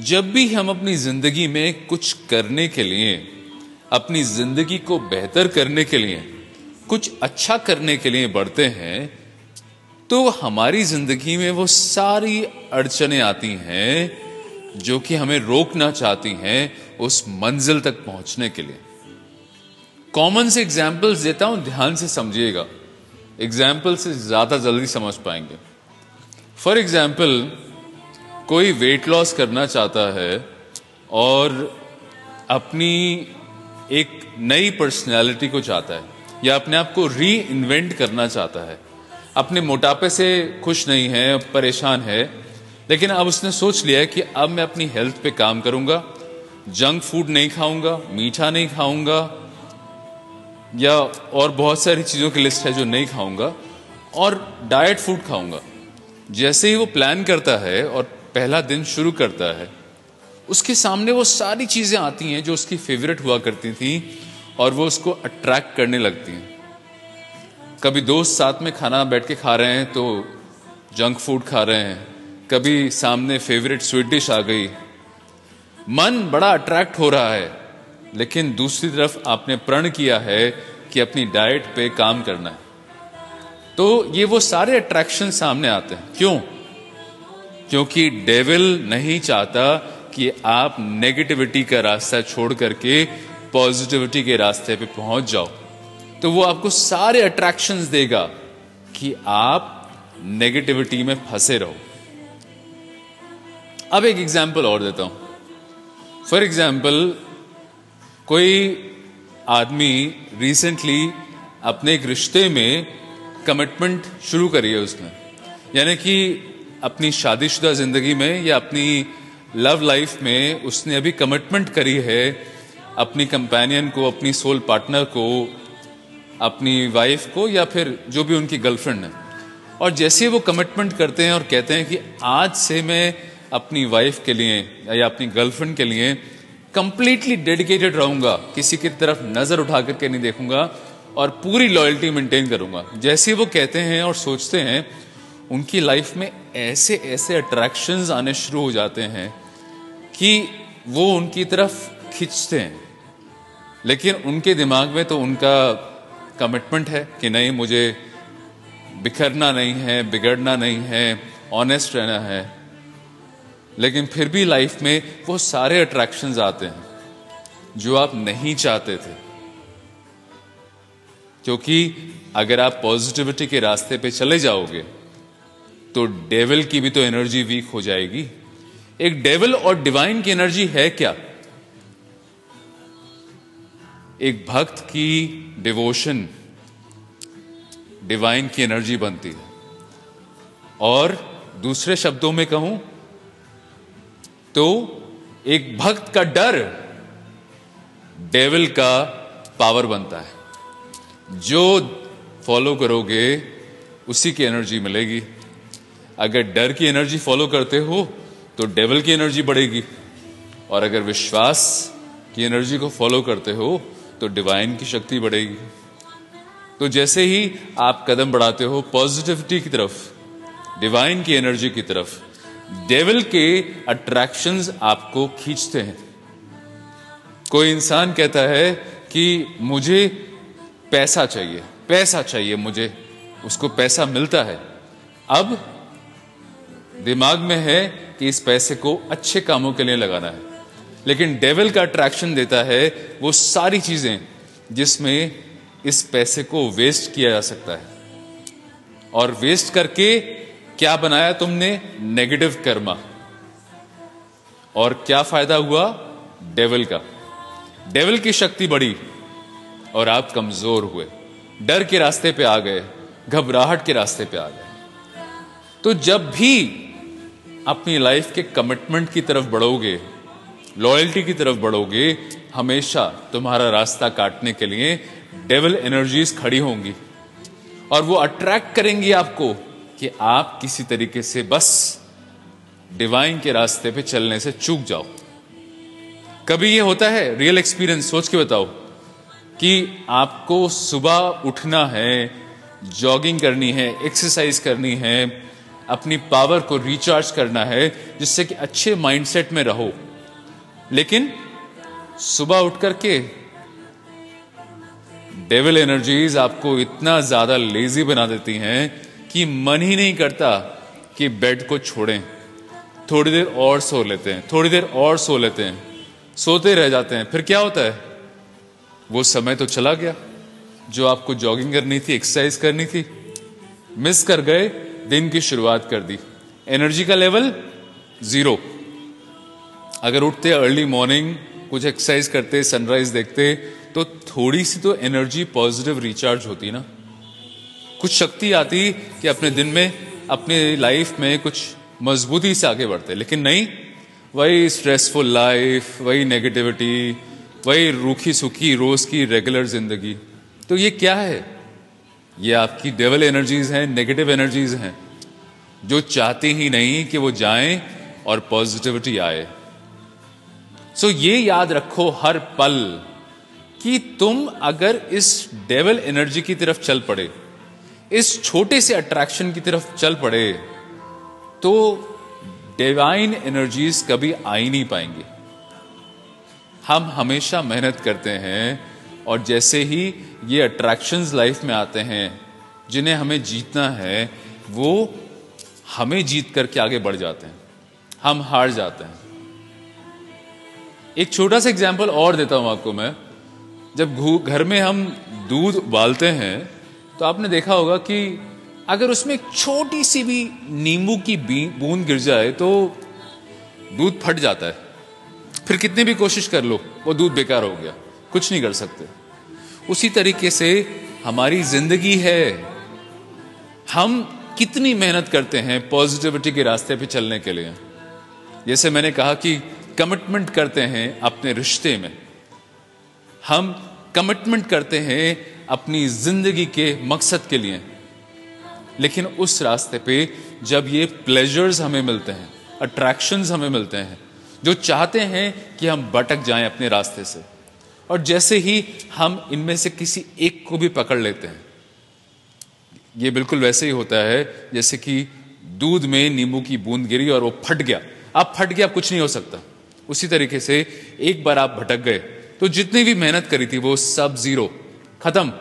जब भी हम अपनी ज़िंदगी में कुछ करने के लिए, अपनी ज़िंदगी को बेहतर करने के लिए, कुछ अच्छा करने के लिए बढ़ते हैं तो हमारी ज़िंदगी में वो सारी अड़चने आती हैं जो कि हमें रोकना चाहती हैं उस मंजिल तक पहुँचने के लिए। कॉमन से एग्जाम्पल्स देता हूँ, ध्यान से समझिएगा। एग्ज़ाम्पल से ज़्यादा जल्दी समझ पाएँगे। फॉर एग्ज़ाम्पल कोई वेट लॉस करना चाहता है और अपनी एक नई पर्सनैलिटी को चाहता है, या अपने आप को री इन्वेंट करना चाहता है, अपने मोटापे से खुश नहीं है, परेशान है, लेकिन अब उसने सोच लिया है कि अब मैं अपनी हेल्थ पे काम करूँगा जंक फ़ूड नहीं खाऊँगा, मीठा नहीं खाऊँगा, या और बहुत सारी चीज़ों की लिस्ट है जो नहीं खाऊँगा, और डाइट फ़ूड खाऊँगा। जैसे ही वो प्लान करता है और पहला दिन शुरू करता है। उसके सामने वो सारी चीज़ें आती हैं जो उसकी फेवरेट हुआ करती थी और वो उसको अट्रैक्ट करने लगती हैं। कभी दोस्त साथ में खाना बैठ के खा रहे हैं तो जंक फ़ूड खा रहे हैं। कभी सामने फेवरेट स्वीट डिश आ गई। मन बड़ा अट्रैक्ट हो रहा है, लेकिन दूसरी तरफ़ आपने प्रण किया है कि अपनी डाइट पे काम करना है। तो ये वो सारे अट्रैक्शन सामने आते हैं। क्यों? क्योंकि डेविल नहीं चाहता कि आप नेगेटिविटी का रास्ता छोड़ करके पॉजिटिविटी के रास्ते पे पहुँच जाओ। तो वो आपको सारे अट्रैक्शंस देगा कि आप नेगेटिविटी में फंसे रहो। अब एक एग्ज़ाम्पल और देता हूँ। फॉर एग्ज़ाम्पल कोई आदमी रिसेंटली अपने एक रिश्ते में कमिटमेंट शुरू करी है उसने। यानी कि अपनी शादीशुदा ज़िंदगी में या अपनी लव लाइफ में उसने अभी कमिटमेंट करी है, अपनी कंपेनियन को, अपनी सोल पार्टनर को, अपनी वाइफ को या फिर जो भी उनकी गर्लफ्रेंड है। और जैसे वो कमिटमेंट करते हैं और कहते हैं कि आज से मैं अपनी वाइफ के लिए या अपनी गर्लफ्रेंड के लिए कंप्लीटली डेडिकेटेड रहूँगा, किसी की तरफ़ नज़र उठा करके नहीं देखूँगा और पूरी लॉयल्टी मेंटेन करूँगा। जैसे वो कहते हैं और सोचते हैं, उनकी लाइफ में ऐसे ऐसे अट्रैक्शंस आने शुरू हो जाते हैं कि वो उनकी तरफ़ खींचते हैं। लेकिन उनके दिमाग में तो उनका कमिटमेंट है कि नहीं, मुझे बिखरना नहीं है, बिगड़ना नहीं है ऑनेस्ट रहना है। लेकिन फिर भी लाइफ में वो सारे अट्रैक्शंस आते हैं, जो आप नहीं चाहते थे। क्योंकि अगर आप पॉजिटिविटी के रास्ते पे चले जाओगे तो डेविल की भी तो एनर्जी वीक हो जाएगी। एक डेविल और डिवाइन की एनर्जी है क्या? एक भक्त की डिवोशन डिवाइन की एनर्जी बनती है। और दूसरे शब्दों में कहूँ तो एक भक्त का डर डेविल का पावर बनता है। जो फॉलो करोगे, उसी की एनर्जी मिलेगी। अगर डर की एनर्जी फॉलो करते हो तो डेवल की एनर्जी बढ़ेगी। और अगर विश्वास की एनर्जी को फॉलो करते हो तो डिवाइन की शक्ति बढ़ेगी। तो जैसे ही आप कदम बढ़ाते हो, पॉजिटिविटी की तरफ़, डिवाइन की एनर्जी की तरफ़, डेविल के अट्रैक्शंस आपको खींचते हैं। कोई इंसान कहता है कि मुझे पैसा चाहिए पैसा चाहिए मुझे, उसको पैसा मिलता है। अब दिमाग में है कि इस पैसे को अच्छे कामों के लिए लगाना है। लेकिन डेविल का अट्रैक्शन देता है वो सारी चीज़ें जिसमें इस पैसे को वेस्ट किया जा सकता है। और वेस्ट करके क्या बनाया तुमने? नेगेटिव कर्मा और क्या फ़ायदा हुआ? डेविल का। डेविल की शक्ति बढ़ी और आप कमज़ोर हुए। डर के रास्ते पे आ गए, घबराहट के रास्ते पे आ गए। तो जब भी अपनी लाइफ के कमिटमेंट की तरफ़ बढ़ोगे, लॉयल्टी की तरफ़ बढ़ोगे, हमेशा तुम्हारा रास्ता काटने के लिए डेवल एनर्जीज खड़ी होंगी। और वो अट्रैक्ट करेंगी आपको कि आप किसी तरीके से बस डिवाइन के रास्ते पे चलने से चूक जाओ। कभी ये होता है रियल एक्सपीरियंस सोच के बताओ कि आपको सुबह उठना है जॉगिंग करनी है एक्सरसाइज करनी है अपनी पावर को रिचार्ज करना है, जिससे कि अच्छे माइंडसेट में रहो। लेकिन सुबह उठ करके डेविल एनर्जीज आपको इतना ज़्यादा लेजी बना देती हैं कि मन ही नहीं करता कि बेड को छोड़ें। थोड़ी देर और सो लेते हैं, थोड़ी देर और सो लेते हैं, सोते रह जाते हैं। फिर क्या होता है? वो समय तो चला गया, जो आपको जॉगिंग करनी थी एक्सरसाइज करनी थी मिस कर गए दिन की शुरुआत कर दी। एनर्जी का लेवल ज़ीरो अगर उठते अर्ली मॉर्निंग कुछ एक्सरसाइज करते सनराइज देखते तो थोड़ी सी तो एनर्जी पॉजिटिव रिचार्ज होती ना। कुछ शक्ति आती कि अपने दिन में, अपने लाइफ में कुछ मजबूती से आगे बढ़ते, लेकिन नहीं। वही स्ट्रेसफुल लाइफ वही नेगेटिविटी वही रूखी सुखी रोज की रेगुलर ज़िंदगी। तो ये क्या है? ये आपकी डेवल एनर्जीज हैं नेगेटिव एनर्जीज हैं, जो चाहती ही नहीं कि वो जाएँ और पॉजिटिविटी आए। सो so ये याद रखो हर पल कि तुम अगर इस डेवल एनर्जी की तरफ़ चल पड़े, इस छोटे से अट्रैक्शन की तरफ़ चल पड़े तो डिवाइन एनर्जीज कभी आ ही नहीं पाएँगे। हम हमेशा मेहनत करते हैं और जैसे ही ये अट्रैक्शंस लाइफ में आते हैं, जिन्हें हमें जीतना है, वो हमें जीत करके आगे बढ़ जाते हैं। हम हार जाते हैं। एक छोटा सा एग्ज़ाम्पल और देता हूँ आपको मैं। जब घर में हम दूध उबालते हैं तो आपने देखा होगा कि अगर उसमें एक छोटी सी भी नींबू की बूंद गिर जाए तो दूध फट जाता है। फिर कितनी भी कोशिश कर लो, वो दूध बेकार हो गया। कुछ नहीं कर सकते। उसी तरीके से हमारी ज़िंदगी है। हम कितनी मेहनत करते हैं पॉजिटिविटी के रास्ते पे चलने के लिए। जैसे मैंने कहा कि कमिटमेंट करते हैं अपने रिश्ते में। हम कमिटमेंट करते हैं अपनी ज़िंदगी के मकसद के लिए। लेकिन उस रास्ते पे जब ये प्लेजर्स हमें मिलते हैं अट्रैक्शंस हमें मिलते हैं, जो चाहते हैं कि हम भटक जाएँ अपने रास्ते से। और जैसे ही हम इनमें से किसी एक को भी पकड़ लेते हैं, ये बिल्कुल वैसे ही होता है, जैसे कि दूध में नींबू की बूंद गिरी और वो फट गया। आप फट गया कुछ नहीं हो सकता। उसी तरीके से एक बार आप भटक गए तो जितनी भी मेहनत करी थी वो सब ज़ीरो। खत्म।